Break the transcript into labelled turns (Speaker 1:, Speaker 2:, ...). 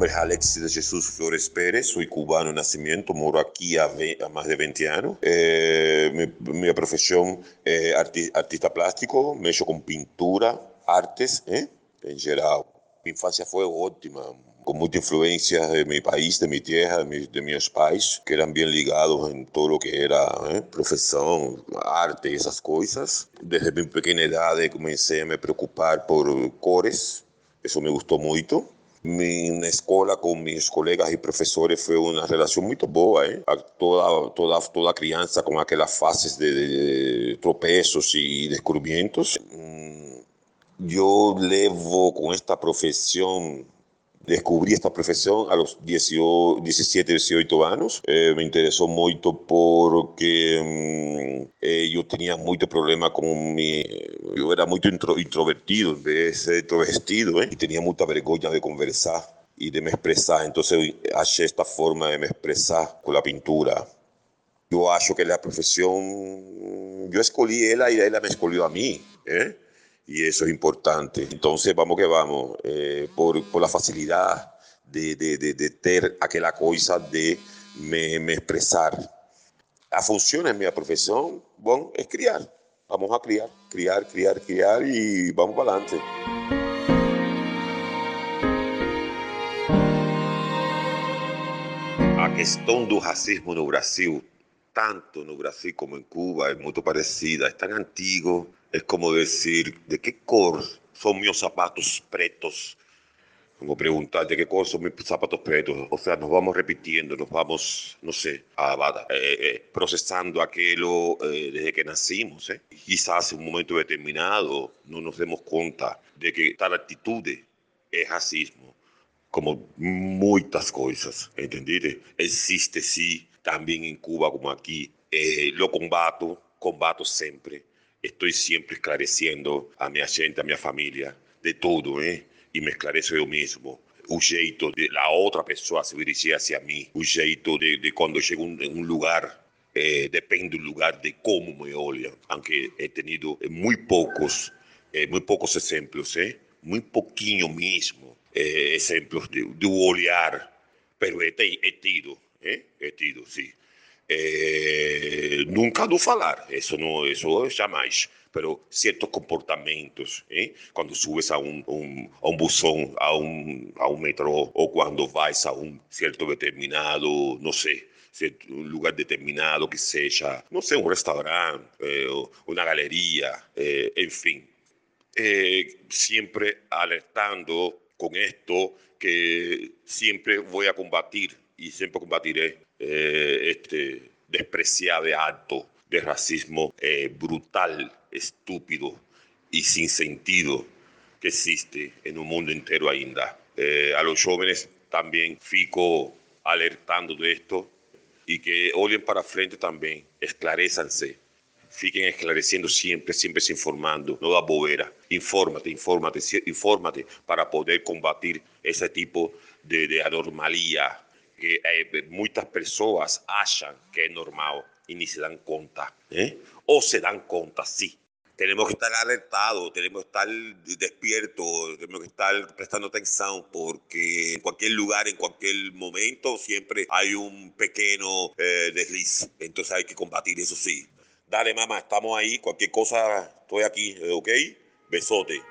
Speaker 1: Mi nombre es Alexis de Jesús Flores Pérez, soy cubano de nacimiento, moro aquí a, más de 20 años. Eh, mi, profesión es artista plástico, me he hecho con pintura, artes, ¿eh? en general. Mi infancia fue óptima, con mucha influencia de mi país, de mi tierra, de, mis pais, que eran bien ligados en todo lo que era ¿eh? profesión, arte y esas cosas. Desde mi pequeña edad comencé a me preocupar por cores, eso me gustó mucho mi escuela con mis colegas y profesores fue una relación muy boa, ¿eh? toda, toda, toda crianza con aquellas fases de, tropezos y descubrimientos. Mm, yo levo con esta profesión descobri esta profesión a los 17, 18 anos. Eh, me interessou muito porque hum, eh, eu tinha muito problema com mi... Eu era muito intro, introvertido, em vez de ser eh? e tinha muita vergonha de conversar e de me expressar. Então, eu achei esta forma de me expressar com a pintura. Eu acho que a profissão, eu escolhi ela e ela me escolheu a mim. Eh? y eso es importante. Entonces, vamos que vamos, eh, por, por, la facilidad de, de, de, de tener aquella cosa de me, me, expresar. La función en mi profesión, bueno, es criar. Vamos a criar, criar, criar, criar y vamos para adelante. A questão do racismo no Brasil, tanto no Brasil como en Cuba, es muy parecida, es tan antiguo es como decir, ¿de qué color son mis zapatos pretos? Como preguntar, ¿de qué color son mis zapatos pretos? O sea, nos vamos repitiendo, nos vamos, no sé, a, eh, eh, procesando aquello eh, desde que nacimos. Quizás en un momento determinado no nos demos cuenta de que tal actitud es racismo, como muchas cosas, ¿entendiste? Existe, sí, también en Cuba como aquí. lo combato, combato siempre estoy siempre esclareciendo a mi gente, a mi familia, de todo, ¿eh? Y me esclareço yo mismo. O jeito de la otra persona se dirigir hacia mí, o jeito de, de cuando llego en un lugar, eh, depende del lugar de cómo me olham. Aunque he tenido muy pocos, eh, muy pocos ejemplos, ¿eh? poquinho mismo, eh, ejemplos de, de olhar, pero he, he tido, ¿eh? he tido, sí. É, nunca do falar, isso não, isso jamais. Pero certos comportamentos, ¿eh? quando subes a um, um, a um busão, a um, a ou quando vais a um certo determinado, não sei, um lugar determinado que seja, não sei, um restaurante, eh, uma galeria, eh, enfim. sempre alertando com esto que sempre vou a combatir y siempre combatiré eh, este despreciable acto de racismo eh, brutal, estúpido y sin sentido que existe en un mundo entero ainda. Eh, a los jóvenes también fico alertando de esto y que olien para frente también, esclarezanse, fiquen esclareciendo siempre, siempre se informando, no da bobera. Infórmate, infórmate, infórmate para poder combatir ese tipo de, de anormalía que eh, muchas personas acham que es normal y ni se dan cuenta. ¿eh? O se dan cuenta, sí. Tenemos que estar alertados, tenemos que estar despiertos, tenemos que estar prestando atención porque en cualquier lugar, en cualquier momento, siempre hay un pequeño eh, desliz. Entonces hay que combatir eso sí. Dale, mamá, estamos ahí. Cualquier cosa, estoy aquí, ¿ok? Besote.